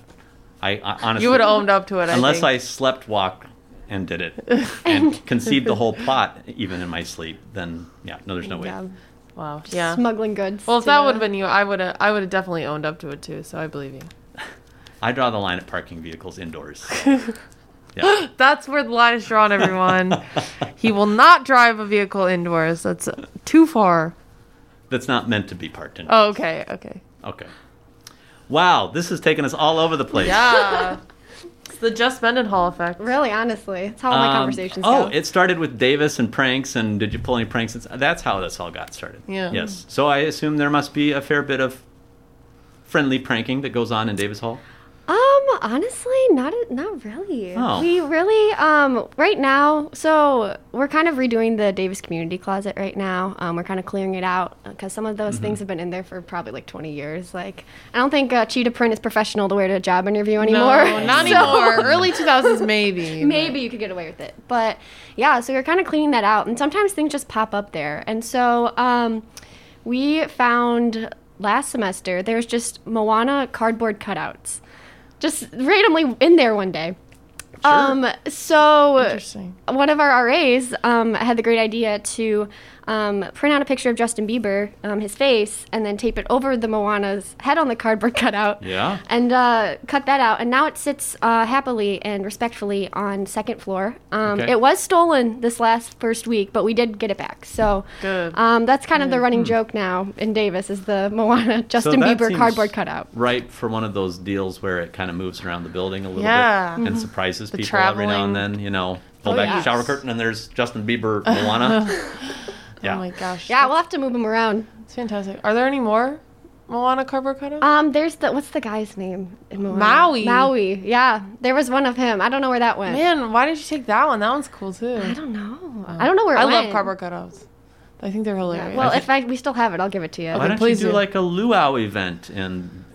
[SPEAKER 1] I, I honestly.
[SPEAKER 2] You would have owned up to it. I
[SPEAKER 1] Unless
[SPEAKER 2] think.
[SPEAKER 1] I slept walk and did it and conceived the whole plot even in my sleep, then yeah, no, there's no way.
[SPEAKER 3] Yeah.
[SPEAKER 2] Wow. Yeah.
[SPEAKER 3] Smuggling goods.
[SPEAKER 2] Well, if that would have been you, I would have. I would have definitely owned up to it too. So I believe you.
[SPEAKER 1] I draw the line at parking vehicles indoors. so, yeah.
[SPEAKER 2] That's where the line is drawn, everyone. he will not drive a vehicle indoors. That's uh, too far.
[SPEAKER 1] That's not meant to be parked indoors.
[SPEAKER 2] Oh, okay. Okay.
[SPEAKER 1] Okay. Wow, this has taken us all over the place.
[SPEAKER 2] Yeah. it's the Jess Mendenhall effect.
[SPEAKER 3] Really, honestly, that's how all my
[SPEAKER 1] Um,
[SPEAKER 3] conversations
[SPEAKER 1] oh,
[SPEAKER 3] go.
[SPEAKER 1] it started with Davis and pranks, and did you pull any pranks? It's- That's how this all got started.
[SPEAKER 2] Yeah.
[SPEAKER 1] Yes. So I assume there must be a fair bit of friendly pranking that goes on in Davis Hall.
[SPEAKER 3] Um, honestly, not not really.
[SPEAKER 1] Oh.
[SPEAKER 3] We really um right now. So we're kind of redoing the Davis Community Closet right now. Um, we're kind of clearing it out because some of those
[SPEAKER 1] Mm-hmm.
[SPEAKER 3] things have been in there for probably like 20 years. Like, I don't think uh, Cheetah Print is professional to wear to a job interview anymore.
[SPEAKER 2] No, not
[SPEAKER 3] So-
[SPEAKER 2] anymore. Early 2000s, maybe.
[SPEAKER 3] Maybe you could get away with it. But yeah, so we're kind of cleaning that out. And sometimes things just pop up there. And so um, we found last semester there's just Moana cardboard cutouts just randomly in there one day. Um, so
[SPEAKER 2] Interesting.
[SPEAKER 3] one of our RAs um, had the great idea to um, print out a picture of Justin Bieber, um, his face, and then tape it over the Moana's head on the cardboard cutout.
[SPEAKER 1] Yeah.
[SPEAKER 3] And uh, cut that out, and now it sits uh, happily and respectfully on second floor. Um,
[SPEAKER 1] Okay.
[SPEAKER 3] It was stolen this last first week, but we did get it back. So
[SPEAKER 2] Good.
[SPEAKER 3] um, that's kind of the running joke now in Davis is the Moana Justin
[SPEAKER 1] that
[SPEAKER 3] Bieber cardboard cutout.
[SPEAKER 1] Right for one of those deals where it kind of moves around the building a little
[SPEAKER 2] Yeah.
[SPEAKER 1] bit and surprises
[SPEAKER 2] The
[SPEAKER 1] people every now and then. You know, pull
[SPEAKER 3] Oh,
[SPEAKER 1] back
[SPEAKER 3] yeah.
[SPEAKER 1] the shower curtain and there's Justin Bieber Moana. Yeah.
[SPEAKER 2] Oh my gosh.
[SPEAKER 3] Yeah, we'll have to move them around.
[SPEAKER 2] It's fantastic. Are there any more Moana cardboard cutouts?
[SPEAKER 3] Um, there's the what's the guy's name? in Moana?
[SPEAKER 2] Maui.
[SPEAKER 3] Maui. Yeah, there was one of him. I don't know where that went.
[SPEAKER 2] Man, why did you take that one? That one's cool too.
[SPEAKER 3] I don't know. I don't know where it
[SPEAKER 2] I
[SPEAKER 3] went.
[SPEAKER 2] love cardboard cutouts. I think they're
[SPEAKER 3] Yeah,
[SPEAKER 2] hilarious.
[SPEAKER 3] well,
[SPEAKER 1] I
[SPEAKER 3] if I we still have it, I'll give it to you.
[SPEAKER 1] Why
[SPEAKER 2] Okay,
[SPEAKER 1] don't
[SPEAKER 2] please
[SPEAKER 1] you do
[SPEAKER 2] do.
[SPEAKER 1] like a luau event in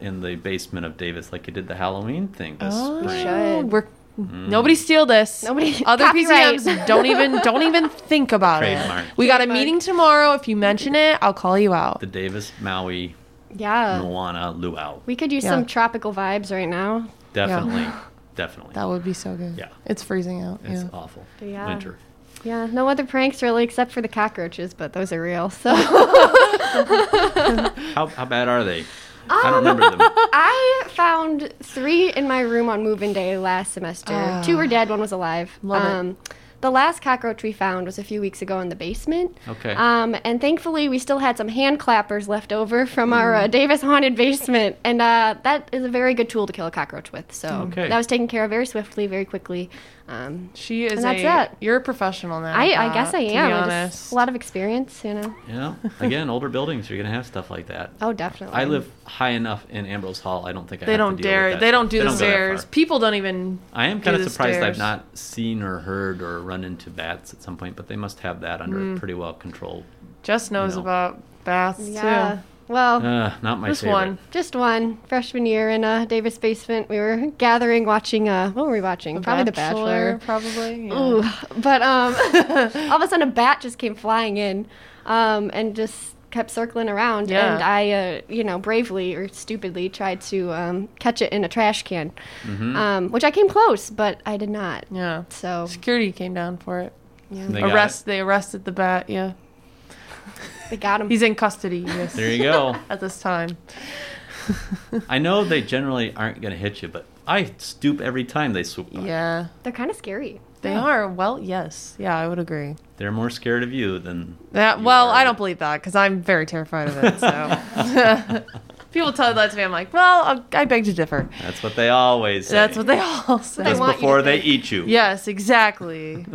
[SPEAKER 1] in the basement of Davis, like you did the Halloween thing this
[SPEAKER 2] oh,
[SPEAKER 1] spring?
[SPEAKER 3] should.
[SPEAKER 2] we're Mm. nobody steal this.
[SPEAKER 3] Nobody-
[SPEAKER 2] Other
[SPEAKER 3] copyright.
[SPEAKER 2] PCMs don't even don't even think about
[SPEAKER 1] Trademark.
[SPEAKER 2] it. We got a
[SPEAKER 3] Trademark.
[SPEAKER 2] meeting tomorrow. If you mention it, I'll call you out.
[SPEAKER 1] The Davis Maui
[SPEAKER 3] Yeah,
[SPEAKER 1] Moana luau.
[SPEAKER 3] we could use
[SPEAKER 2] Yeah.
[SPEAKER 3] some tropical vibes right now.
[SPEAKER 1] Definitely, definitely.
[SPEAKER 2] That would be so good.
[SPEAKER 1] Yeah.
[SPEAKER 2] It's freezing out.
[SPEAKER 1] It's
[SPEAKER 2] yeah.
[SPEAKER 1] awful.
[SPEAKER 3] Yeah.
[SPEAKER 1] Winter.
[SPEAKER 3] Yeah, no other pranks really except for the cockroaches, but those are real. So
[SPEAKER 1] How, how bad are they? I don't remember them.
[SPEAKER 3] I found three in my room on move-in day last semester.
[SPEAKER 2] Ah.
[SPEAKER 3] Two were dead, one was alive.
[SPEAKER 2] Love it.
[SPEAKER 3] um, the last cockroach we found was a few weeks ago in the basement.
[SPEAKER 1] Okay.
[SPEAKER 3] Um, and thankfully, we still had some hand clappers left over from our uh, Davis haunted basement, and uh, that is a very good tool to kill a cockroach with. So
[SPEAKER 1] Okay.
[SPEAKER 3] that was taken care of very swiftly, very quickly. Um,
[SPEAKER 2] She is
[SPEAKER 3] And that's
[SPEAKER 2] a.
[SPEAKER 3] it.
[SPEAKER 2] You're a professional now.
[SPEAKER 3] I, I
[SPEAKER 2] uh,
[SPEAKER 3] guess I
[SPEAKER 2] to
[SPEAKER 3] am.
[SPEAKER 2] Be
[SPEAKER 3] I just-
[SPEAKER 2] honest.
[SPEAKER 3] a lot of experience, you know.
[SPEAKER 1] Yeah. Again, older buildings, you're gonna have stuff like that.
[SPEAKER 3] Oh, definitely.
[SPEAKER 1] I live high enough in Ambrose Hall. I don't think I
[SPEAKER 2] They
[SPEAKER 1] have
[SPEAKER 2] don't
[SPEAKER 1] deal
[SPEAKER 2] dare.
[SPEAKER 1] with that
[SPEAKER 2] They don't
[SPEAKER 1] stuff.
[SPEAKER 2] do the
[SPEAKER 1] go that
[SPEAKER 2] stairs. People don't even.
[SPEAKER 1] I am kind of
[SPEAKER 2] the
[SPEAKER 1] surprised I've not seen or heard or run into bats at some point, but they must have that under
[SPEAKER 2] Mm.
[SPEAKER 1] pretty well controlled.
[SPEAKER 2] Jess knows
[SPEAKER 1] know.
[SPEAKER 2] about baths
[SPEAKER 3] Yeah.
[SPEAKER 2] too.
[SPEAKER 3] Well,
[SPEAKER 1] Uh, not my
[SPEAKER 2] Just
[SPEAKER 1] favorite.
[SPEAKER 2] one.
[SPEAKER 3] just one freshman year in a Davis basement. We were gathering, watching. Uh, what were we watching? Probably The Bachelor.
[SPEAKER 2] Probably. Yeah.
[SPEAKER 3] Ooh, but um, all of a sudden a bat just came flying in, um, and just kept circling around.
[SPEAKER 2] Yeah.
[SPEAKER 3] And I, uh, you know, bravely or stupidly tried to um, catch it in a trash can,
[SPEAKER 1] mm-hmm.
[SPEAKER 3] um, which I came close, but I did not.
[SPEAKER 2] Yeah.
[SPEAKER 3] So
[SPEAKER 2] Security came down for it.
[SPEAKER 3] yeah,
[SPEAKER 1] They got
[SPEAKER 2] Arrest. They arrested the bat. Yeah.
[SPEAKER 3] They got him.
[SPEAKER 2] He's in custody. Yes.
[SPEAKER 1] There you go.
[SPEAKER 2] At this time.
[SPEAKER 1] I know they generally aren't going to hit you, but I stoop every time they swoop by.
[SPEAKER 2] Yeah.
[SPEAKER 3] They're kind of scary.
[SPEAKER 2] They
[SPEAKER 1] Yeah.
[SPEAKER 2] are. Well, yes. Yeah, I would agree.
[SPEAKER 1] They're more scared of you than.
[SPEAKER 2] That,
[SPEAKER 1] you
[SPEAKER 2] well,
[SPEAKER 1] are.
[SPEAKER 2] I don't believe that because I'm very terrified of it. So people tell that to me. I'm like, well, I I beg to differ.
[SPEAKER 1] That's what they always say.
[SPEAKER 2] That's what they all say.
[SPEAKER 3] They
[SPEAKER 1] Just
[SPEAKER 3] want you to
[SPEAKER 1] before they eat you.
[SPEAKER 2] Yes, exactly.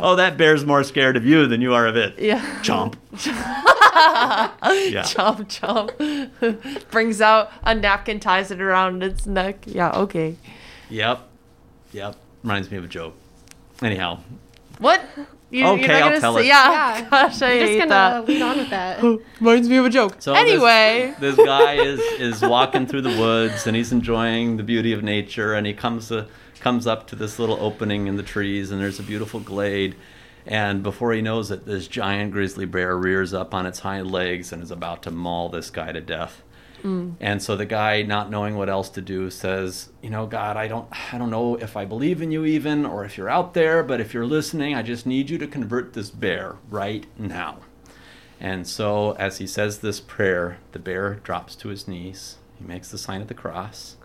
[SPEAKER 2] God.
[SPEAKER 1] Oh, that bear's more scared of you than you are of it.
[SPEAKER 2] Yeah.
[SPEAKER 1] Chomp. yeah.
[SPEAKER 2] Chomp chomp. Brings out a napkin, ties it around its neck. Yeah, okay.
[SPEAKER 1] Yep. Yep. Reminds me of a joke. Anyhow,
[SPEAKER 2] What? You,
[SPEAKER 1] Okay,
[SPEAKER 2] you're not
[SPEAKER 1] I'll
[SPEAKER 2] gonna
[SPEAKER 1] tell
[SPEAKER 2] say,
[SPEAKER 1] it.
[SPEAKER 2] Yeah.
[SPEAKER 3] Yeah.
[SPEAKER 2] Gosh, I
[SPEAKER 3] You're just gonna
[SPEAKER 2] that.
[SPEAKER 3] lead on with that.
[SPEAKER 2] Reminds me of a joke.
[SPEAKER 1] So this-
[SPEAKER 2] anyway.
[SPEAKER 1] this, guy is is walking through the woods and he's enjoying the beauty of nature and he comes to, comes up to this little opening in the trees and there's a beautiful glade and before he knows it this giant grizzly bear rears up on its hind legs and is about to maul this guy to death. Mm. And so the guy, not knowing what else to do, says, "You know, God, I don't, I don't know if I believe in you even, or if you're out there, but if you're listening, I just need you to convert this bear right now." And so, as he says this prayer, the bear drops to his knees. He makes the sign of the cross,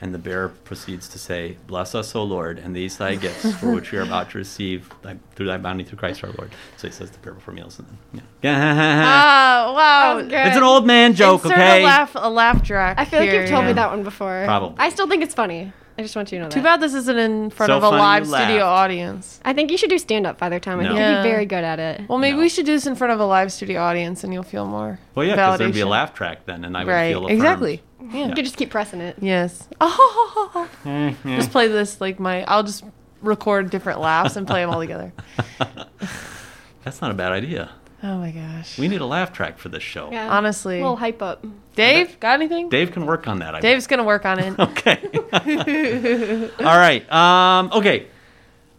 [SPEAKER 1] and the bear proceeds to say, "Bless us, O Lord, and these thy gifts, for which we are about to receive thy, through thy bounty through Christ our Lord." So he says the prayer before meals, and then yeah.
[SPEAKER 2] Ah, wow.
[SPEAKER 3] Good.
[SPEAKER 1] it's an old man joke,
[SPEAKER 2] Insert
[SPEAKER 1] okay?
[SPEAKER 2] a laugh, a laugh track.
[SPEAKER 3] I feel like you've told
[SPEAKER 2] yeah.
[SPEAKER 3] me that one before.
[SPEAKER 1] Probably.
[SPEAKER 3] I still think it's funny. I just want you to know
[SPEAKER 2] Too
[SPEAKER 3] that.
[SPEAKER 2] bad this isn't in front
[SPEAKER 1] So
[SPEAKER 2] of a live studio audience.
[SPEAKER 3] I think you should do stand up, Father Thom. I
[SPEAKER 1] No.
[SPEAKER 3] think you'd be very good at it.
[SPEAKER 2] Well, maybe
[SPEAKER 1] No.
[SPEAKER 2] we should do this in front of a live studio audience, and you'll feel more.
[SPEAKER 1] Well, yeah, because there'd be a laugh track then, and I would
[SPEAKER 2] right?
[SPEAKER 1] feel affirmed.
[SPEAKER 2] Exactly. Yeah.
[SPEAKER 3] You could just keep pressing it.
[SPEAKER 2] Yes. Oh, just play this like my. I'll just record different laughs and play them all together.
[SPEAKER 1] That's not a bad idea.
[SPEAKER 2] Oh my gosh.
[SPEAKER 1] We need a laugh track for this show.
[SPEAKER 3] Yeah.
[SPEAKER 2] Honestly.
[SPEAKER 3] A little hype up.
[SPEAKER 2] Dave, got anything?
[SPEAKER 1] Dave can work on that. I
[SPEAKER 2] Dave's gonna work on it.
[SPEAKER 1] okay. All right. Um, okay.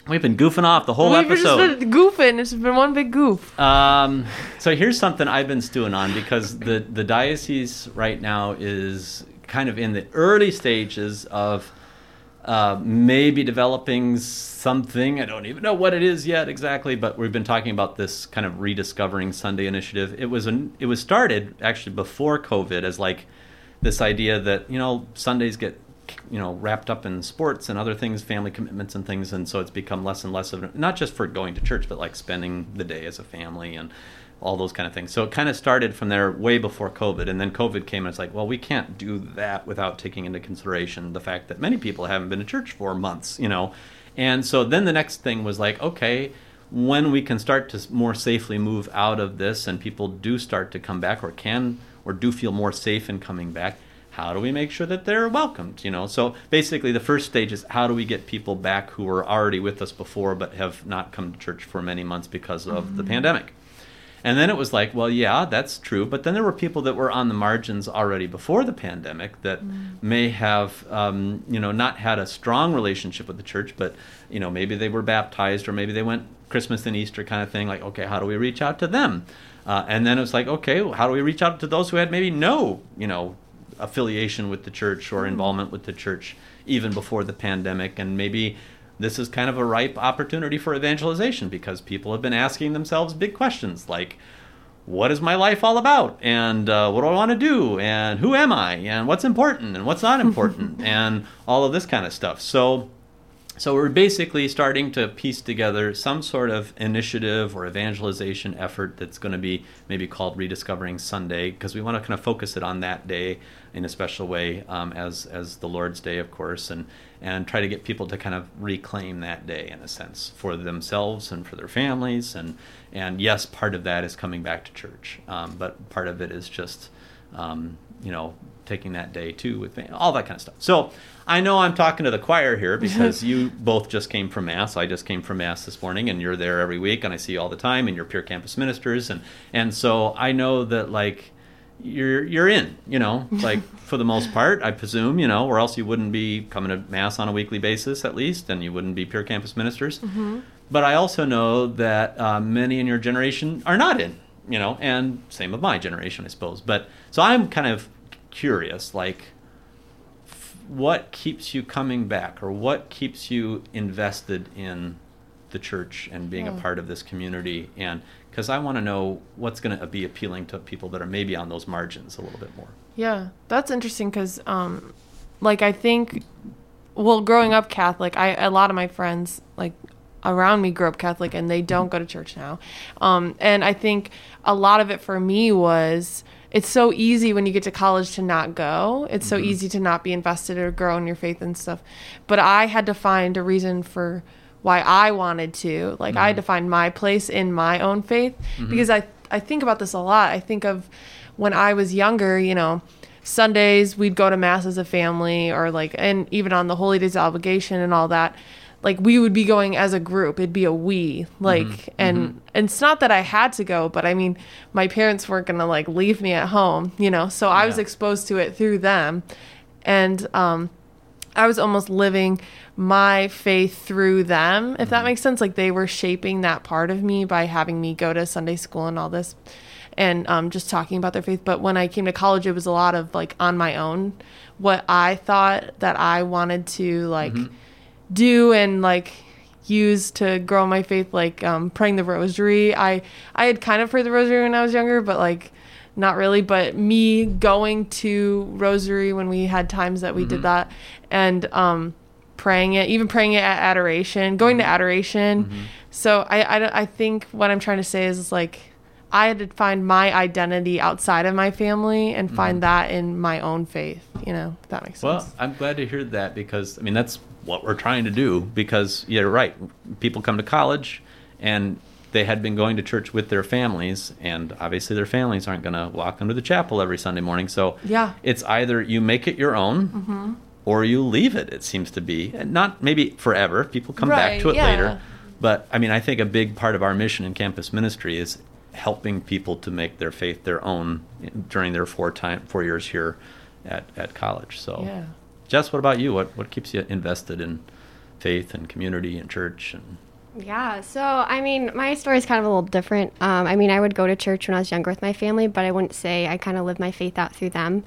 [SPEAKER 1] We've been goofing off the whole
[SPEAKER 2] We've just
[SPEAKER 1] episode.
[SPEAKER 2] been goofing. It's been one big goof.
[SPEAKER 1] Um, so here's something I've been stewing on because the the diocese right now is kind of in the early stages of uh, maybe developing something. I don't even know what it is yet exactly, but we've been talking about this kind of rediscovering Sunday initiative. It was an, it was started actually before COVID as like this idea that you know Sundays get you know wrapped up in sports and other things, family commitments and things, and so it's become less and less of not just for going to church, but like spending the day as a family and all those kind of things. So it kind of started from there way before COVID, and then COVID came, and it's like, well, we can't do that without taking into consideration the fact that many people haven't been to church for months, you know. And so then the next thing was like, okay, when we can start to more safely move out of this, and people do start to come back, or can, or do feel more safe in coming back. How do we make sure that they're welcomed? You know, so basically, the first stage is how do we get people back who were already with us before but have not come to church for many months because of the pandemic. And then it was like, well, yeah, that's true. But then there were people that were on the margins already before the pandemic that may have, um, you know, not had a strong relationship with the church, but, you know, maybe they were baptized or maybe they went Christmas and Easter kind of thing. Like, okay, how do we reach out to them? Uh, and then it was like, okay, well, how do we reach out to those who had maybe no, you know, affiliation with the church or involvement with the church even before the pandemic? And maybe this is kind of a ripe opportunity for evangelization because people have been asking themselves big questions like, what is my life all about? And uh, what do I want to do? And who am I? And what's important and what's not important? and all of this kind of stuff. So, so we're basically starting to piece together some sort of initiative or evangelization effort that's going to be maybe called rediscovering sunday because we want to kind of focus it on that day in a special way um, as as the lord's day of course and and try to get people to kind of reclaim that day in a sense for themselves and for their families and and yes part of that is coming back to church um, but part of it is just um, you know taking that day too with all that kind of stuff. So I know I'm talking to the choir here because you both just came from mass. I just came from mass this morning, and you're there every week, and I see you all the time, and you're peer campus ministers, and and so I know that like you're you're in, you know, like for the most part, I presume, you know, or else you wouldn't be coming to mass on a weekly basis at least, and you wouldn't be peer campus ministers. But I also know that uh, many in your generation are not in, you know, and same of my generation, I suppose. But so I'm kind of curious, like, f- what keeps you coming back, or what keeps you invested in the church and being a part of this community? And because I want to know what's going to be appealing to people that are maybe on those margins a little bit more.
[SPEAKER 2] Yeah, that's interesting because, um, like, I think, well, growing up Catholic, I a lot of my friends like around me grew up Catholic and they don't go to church now, um, and I think a lot of it for me was it's so easy when you get to college to not go. It's so mm-hmm. easy to not be invested or grow in your faith and stuff, but I had to find a reason for why I wanted to. Like I had mm-hmm. to find my place in my own faith mm-hmm. because I I think about this a lot. I think of when I was younger, you know, Sundays we'd go to mass as a family or like and even on the holy days of obligation and all that. Like we would be going as a group. It'd be a we. Like and and it's not that I had to go, but I mean my parents weren't gonna like leave me at home, you know. So I was exposed to it through them. And um I was almost living my faith through them, if that makes sense. Like they were shaping that part of me by having me go to Sunday school and all this and um, just talking about their faith. But when I came to college, it was a lot of like on my own, what I thought that I wanted to like do and like use to grow my faith, like um, praying the rosary. I I had kind of prayed the rosary when I was younger, but like not really. But me going to rosary when we had times that we did that, and um, praying it, even praying it at adoration, going to adoration. So I, I I think what I'm trying to say is like. I had to find my identity outside of my family and find that in my own faith. You know, if that makes
[SPEAKER 1] Well,
[SPEAKER 2] sense.
[SPEAKER 1] Well, I'm glad to hear that because I mean that's what we're trying to do. Because you're right, people come to college and they had been going to church with their families, and obviously their families aren't going to walk into the chapel every Sunday morning. So
[SPEAKER 2] Yeah.
[SPEAKER 1] it's either you make it your own, mm-hmm. or you leave it. It seems to be, and not maybe forever. People come back to it
[SPEAKER 2] yeah.
[SPEAKER 1] later. But I mean, I think a big part of our mission in campus ministry is helping people to make their faith their own during their four time four years here at, at college. So,
[SPEAKER 2] Yeah.
[SPEAKER 1] Jess, what about you? What what keeps you invested in faith and community and church and
[SPEAKER 3] Yeah, so I mean, my story is kind of a little different. Um, I mean, I would go to church when I was younger with my family, but I wouldn't say I kind of lived my faith out through them.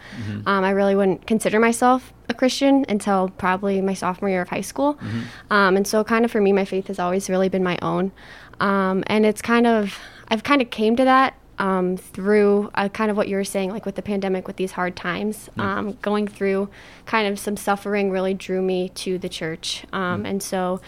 [SPEAKER 3] Um, I really wouldn't consider myself a Christian until probably my sophomore year of high school. Um, and so, kind of for me, my faith has always really been my own. Um, and it's kind of, I've kind of came to that um, through uh, kind of what you were saying, like with the pandemic, with these hard times. Um, going through kind of some suffering really drew me to the church. Um, And so,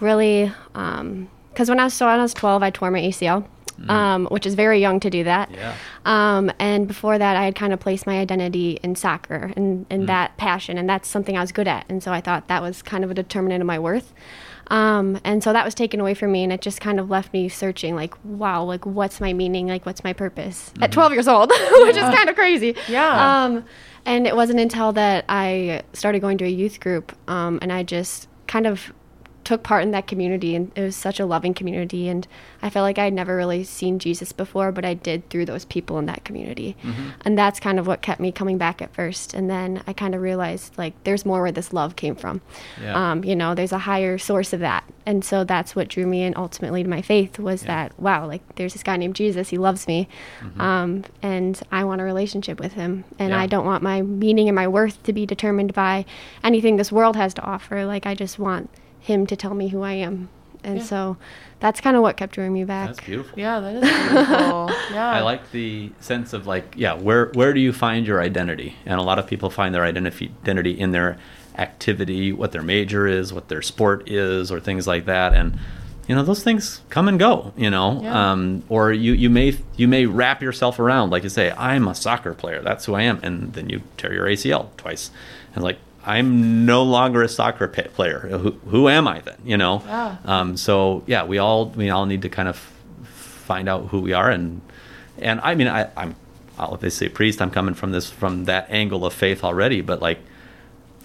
[SPEAKER 3] really because when I was so when I was 12, I tore my ACL, um, which is very young to do that.
[SPEAKER 1] Yeah.
[SPEAKER 3] Um, and before that, I had kind of placed my identity in soccer and, and that passion, and that's something I was good at. And so I thought that was kind of a determinant of my worth. Um, and so that was taken away from me, and it just kind of left me searching, like, wow, like, what's my meaning? Like, what's my purpose? At 12 years old, which is kind of crazy.
[SPEAKER 2] Yeah.
[SPEAKER 3] Um, and it wasn't until that I started going to a youth group, um, and I just kind of took part in that community and it was such a loving community and i felt like i'd never really seen jesus before but i did through those people in that community and that's kind of what kept me coming back at first and then i kind of realized like there's more where this love came from
[SPEAKER 1] Yeah.
[SPEAKER 3] um, you know there's a higher source of that and so that's what drew me in ultimately to my faith was
[SPEAKER 1] Yeah.
[SPEAKER 3] that wow like there's this guy named jesus he loves me um, and i want a relationship with him and
[SPEAKER 1] Yeah.
[SPEAKER 3] i don't want my meaning and my worth to be determined by anything this world has to offer like i just want him to tell me who I am. And
[SPEAKER 2] Yeah.
[SPEAKER 3] so that's kind of what kept drawing me back.
[SPEAKER 1] That's beautiful.
[SPEAKER 2] Yeah, that is beautiful. Yeah.
[SPEAKER 1] I like the sense of like, yeah, where where do you find your identity? And a lot of people find their identity identity in their activity, what their major is, what their sport is, or things like that. And you know, those things come and go. You know,
[SPEAKER 2] Yeah.
[SPEAKER 1] um, or you you may you may wrap yourself around, like you say, I'm a soccer player. That's who I am, and then you tear your ACL twice, and like. I'm no longer a soccer player. Who, who am I then? You know.
[SPEAKER 2] Yeah.
[SPEAKER 1] Um, so yeah, we all we all need to kind of find out who we are and and I mean I, I'm they say priest, I'm coming from this from that angle of faith already, but like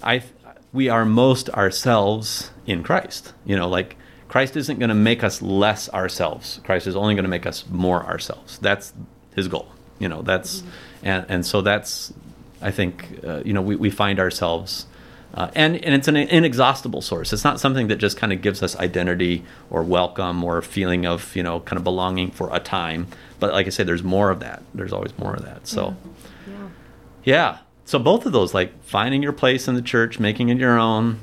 [SPEAKER 1] I we are most ourselves in Christ. You know, like Christ isn't going to make us less ourselves. Christ is only going to make us more ourselves. That's his goal. You know, that's and and so that's I think uh, you know we, we find ourselves uh, and and it's an inexhaustible source. It's not something that just kind of gives us identity or welcome or a feeling of you know kind of belonging for a time. But like I say, there's more of that. There's always more of that. So
[SPEAKER 3] Yeah.
[SPEAKER 1] yeah. So both of those, like finding your place in the church, making it your own,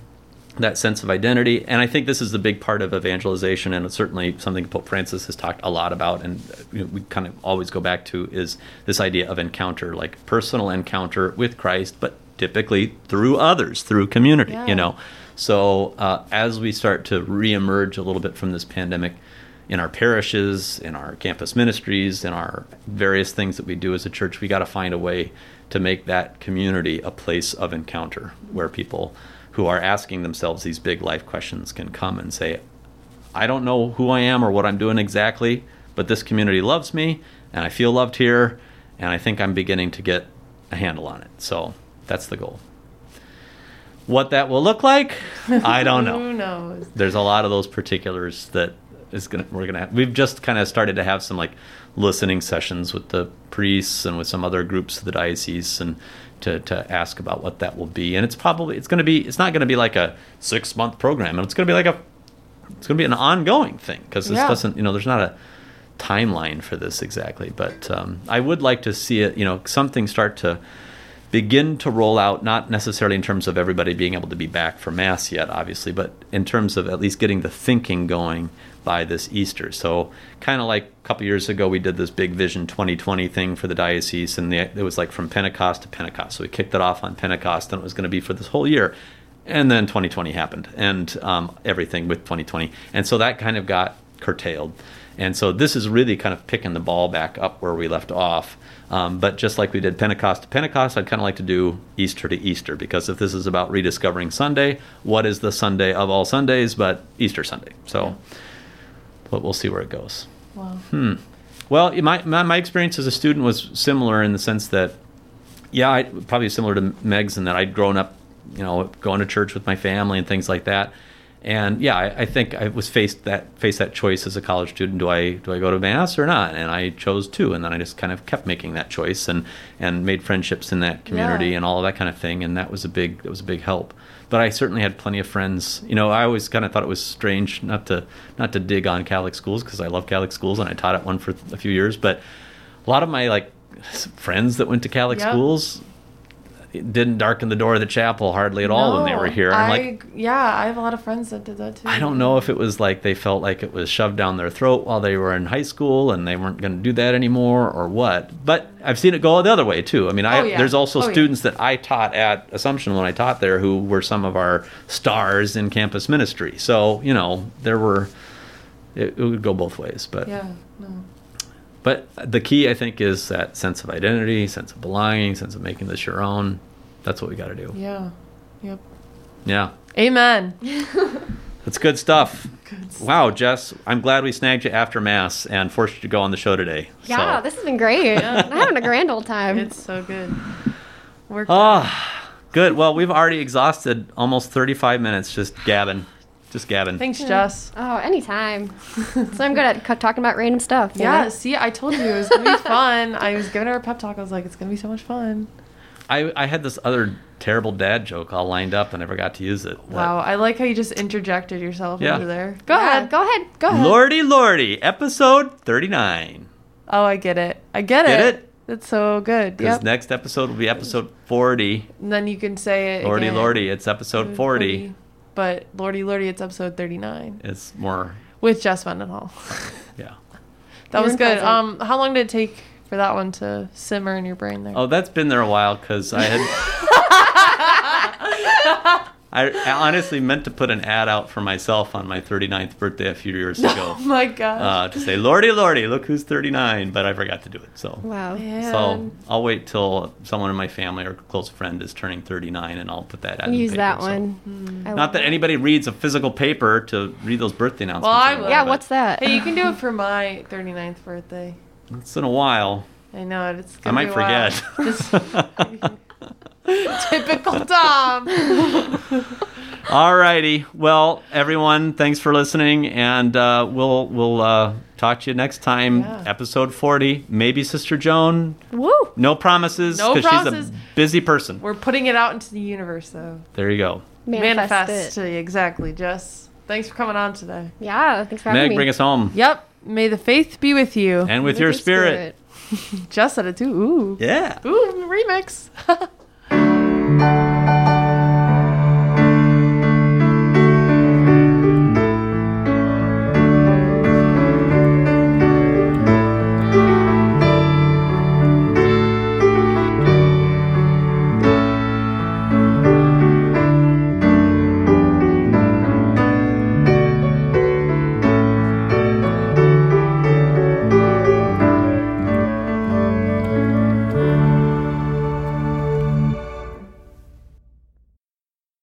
[SPEAKER 1] that sense of identity, and I think this is the big part of evangelization, and it's certainly something Pope Francis has talked a lot about, and uh, we kind of always go back to is this idea of encounter, like personal encounter with Christ, but typically through others, through community.
[SPEAKER 2] Yeah.
[SPEAKER 1] You know, so uh, as we start to reemerge a little bit from this pandemic. In our parishes, in our campus ministries, in our various things that we do as a church, we got to find a way to make that community a place of encounter where people who are asking themselves these big life questions can come and say, I don't know who I am or what I'm doing exactly, but this community loves me and I feel loved here and I think I'm beginning to get a handle on it. So that's the goal. What that will look like, I don't know
[SPEAKER 2] Who knows?
[SPEAKER 1] there's a lot of those particulars that is gonna we're gonna have. we've just kind of started to have some like listening sessions with the priests and with some other groups of the diocese and to, to ask about what that will be and it's probably it's going to be it's not going to be like a six month program and it's going to be like a it's going to be an ongoing thing because this
[SPEAKER 2] Yeah.
[SPEAKER 1] doesn't you know there's not a timeline for this exactly but um, i would like to see it you know something start to begin to roll out, not necessarily in terms of everybody being able to be back for Mass yet, obviously, but in terms of at least getting the thinking going by this Easter. So, kind of like a couple years ago, we did this big Vision 2020 thing for the diocese, and the, it was like from Pentecost to Pentecost. So, we kicked it off on Pentecost, and it was going to be for this whole year. And then 2020 happened, and um, everything with 2020. And so that kind of got curtailed. And so this is really kind of picking the ball back up where we left off. Um, but just like we did Pentecost to Pentecost, I'd kind of like to do Easter to Easter because if this is about rediscovering Sunday, what is the Sunday of all Sundays but Easter Sunday? So, but we'll see where it goes.
[SPEAKER 2] Wow.
[SPEAKER 1] Hmm. Well, my, my, my experience as a student was similar in the sense that, yeah, I, probably similar to Meg's in that I'd grown up, you know, going to church with my family and things like that. And yeah, I, I think I was faced that faced that choice as a college student. Do I do I go to mass or not? And I chose to, and then I just kind of kept making that choice and and made friendships in that community
[SPEAKER 2] Yeah.
[SPEAKER 1] and all of that kind of thing. And that was a big that was a big help. But I certainly had plenty of friends. You know, I always kind of thought it was strange not to not to dig on Catholic schools because I love Catholic schools and I taught at one for a few years. But a lot of my like friends that went to Catholic
[SPEAKER 2] Yep.
[SPEAKER 1] schools it didn't darken the door of the chapel hardly at all when they were here. I'm
[SPEAKER 2] I,
[SPEAKER 1] like,
[SPEAKER 2] yeah, I have a lot of friends that did that too.
[SPEAKER 1] I don't know if it was like they felt like it was shoved down their throat while they were in high school and they weren't going to do that anymore or what. But I've seen it go the other way too. I mean, I,
[SPEAKER 2] Oh, yeah.
[SPEAKER 1] there's also
[SPEAKER 2] Oh, yeah.
[SPEAKER 1] students that I taught at Assumption when I taught there who were some of our stars in campus ministry. So, you know, there were, it, it would go both ways. But,
[SPEAKER 2] Yeah, no.
[SPEAKER 1] But the key, I think, is that sense of identity, sense of belonging, sense of making this your own. That's what we got to do.
[SPEAKER 2] Yeah. Yep.
[SPEAKER 1] Yeah.
[SPEAKER 2] Amen.
[SPEAKER 1] That's good stuff.
[SPEAKER 2] Good stuff.
[SPEAKER 1] Wow, Jess, I'm glad we snagged you after Mass and forced you to go on the show today.
[SPEAKER 3] Yeah,
[SPEAKER 1] So-
[SPEAKER 3] this has been great. I'm having a grand old time.
[SPEAKER 2] It's so good. We're
[SPEAKER 1] Ah, good. Well, we've already exhausted almost 35 minutes just gabbing. Just gabbing.
[SPEAKER 2] Thanks, Jess.
[SPEAKER 3] oh, anytime. so I'm good at c- talking about random stuff.
[SPEAKER 2] Yeah,
[SPEAKER 3] know?
[SPEAKER 2] see, I told you it was gonna be fun. I was giving her a pep talk. I was like, it's gonna be so much fun.
[SPEAKER 1] I, I had this other terrible dad joke all lined up and never got to use it. but-
[SPEAKER 2] Wow, I like how you just interjected yourself
[SPEAKER 1] Yeah.
[SPEAKER 2] into there.
[SPEAKER 3] Go
[SPEAKER 2] Yeah.
[SPEAKER 3] ahead. Go ahead. Go ahead.
[SPEAKER 1] Lordy, lordy, episode 39.
[SPEAKER 2] Oh, I get it. I get,
[SPEAKER 1] Get
[SPEAKER 2] it.
[SPEAKER 1] it?
[SPEAKER 2] That's so good.
[SPEAKER 1] Because
[SPEAKER 2] Yep.
[SPEAKER 1] next episode will be episode 40.
[SPEAKER 2] and then you can say it.
[SPEAKER 1] Lordy,
[SPEAKER 2] again.
[SPEAKER 1] lordy, it's episode 40.
[SPEAKER 2] But Lordy, lordy, it's episode 39.
[SPEAKER 1] It's more
[SPEAKER 2] with Jess Mendenhall.
[SPEAKER 1] Yeah.
[SPEAKER 2] That
[SPEAKER 3] You're
[SPEAKER 2] was good. Um, how long did it take for that one to simmer in your brain there?
[SPEAKER 1] Oh, that's been there a while because I had. I, I honestly meant to put an ad out for myself on my 39th birthday a few years ago
[SPEAKER 2] Oh my god.
[SPEAKER 1] uh, to say, Lordy, Lordy, look who's 39, but I forgot to do it. So.
[SPEAKER 3] Wow.
[SPEAKER 2] Man.
[SPEAKER 1] So I'll wait till someone in my family or close friend is turning 39, and I'll put that ad. in
[SPEAKER 3] Use
[SPEAKER 1] paper,
[SPEAKER 3] that
[SPEAKER 1] so-
[SPEAKER 3] one.
[SPEAKER 1] Not
[SPEAKER 3] love
[SPEAKER 1] that anybody reads a physical paper to read those birthday announcements.
[SPEAKER 2] Well, I
[SPEAKER 1] anymore,
[SPEAKER 2] will.
[SPEAKER 3] Yeah,
[SPEAKER 1] but
[SPEAKER 3] what's that?
[SPEAKER 2] hey, you can do it for my 39th birthday.
[SPEAKER 1] It's in a while.
[SPEAKER 2] I know it. It's
[SPEAKER 1] I
[SPEAKER 2] gonna
[SPEAKER 1] might
[SPEAKER 2] be a while.
[SPEAKER 1] forget.
[SPEAKER 2] Just typical Thom.
[SPEAKER 1] All righty. Well, everyone, thanks for listening, and uh, we'll we'll uh, talk to you next time.
[SPEAKER 2] Yeah.
[SPEAKER 1] Episode 40. Maybe Sister Joan.
[SPEAKER 3] Woo!
[SPEAKER 1] No promises.
[SPEAKER 2] No
[SPEAKER 1] 'cause
[SPEAKER 2] promises.
[SPEAKER 1] She's a busy person.
[SPEAKER 2] We're putting it out into the universe, though.
[SPEAKER 1] There you go.
[SPEAKER 3] Manifest,
[SPEAKER 2] Manifest
[SPEAKER 3] it.
[SPEAKER 2] exactly, Jess. Thanks for coming on today.
[SPEAKER 3] Yeah, thanks for having me.
[SPEAKER 1] Meg,
[SPEAKER 3] me.
[SPEAKER 1] bring us home.
[SPEAKER 2] Yep. May the faith be with you.
[SPEAKER 1] And with, your spirit.
[SPEAKER 2] Jess said it too. Ooh.
[SPEAKER 1] Yeah.
[SPEAKER 2] Ooh, remix. Thank you.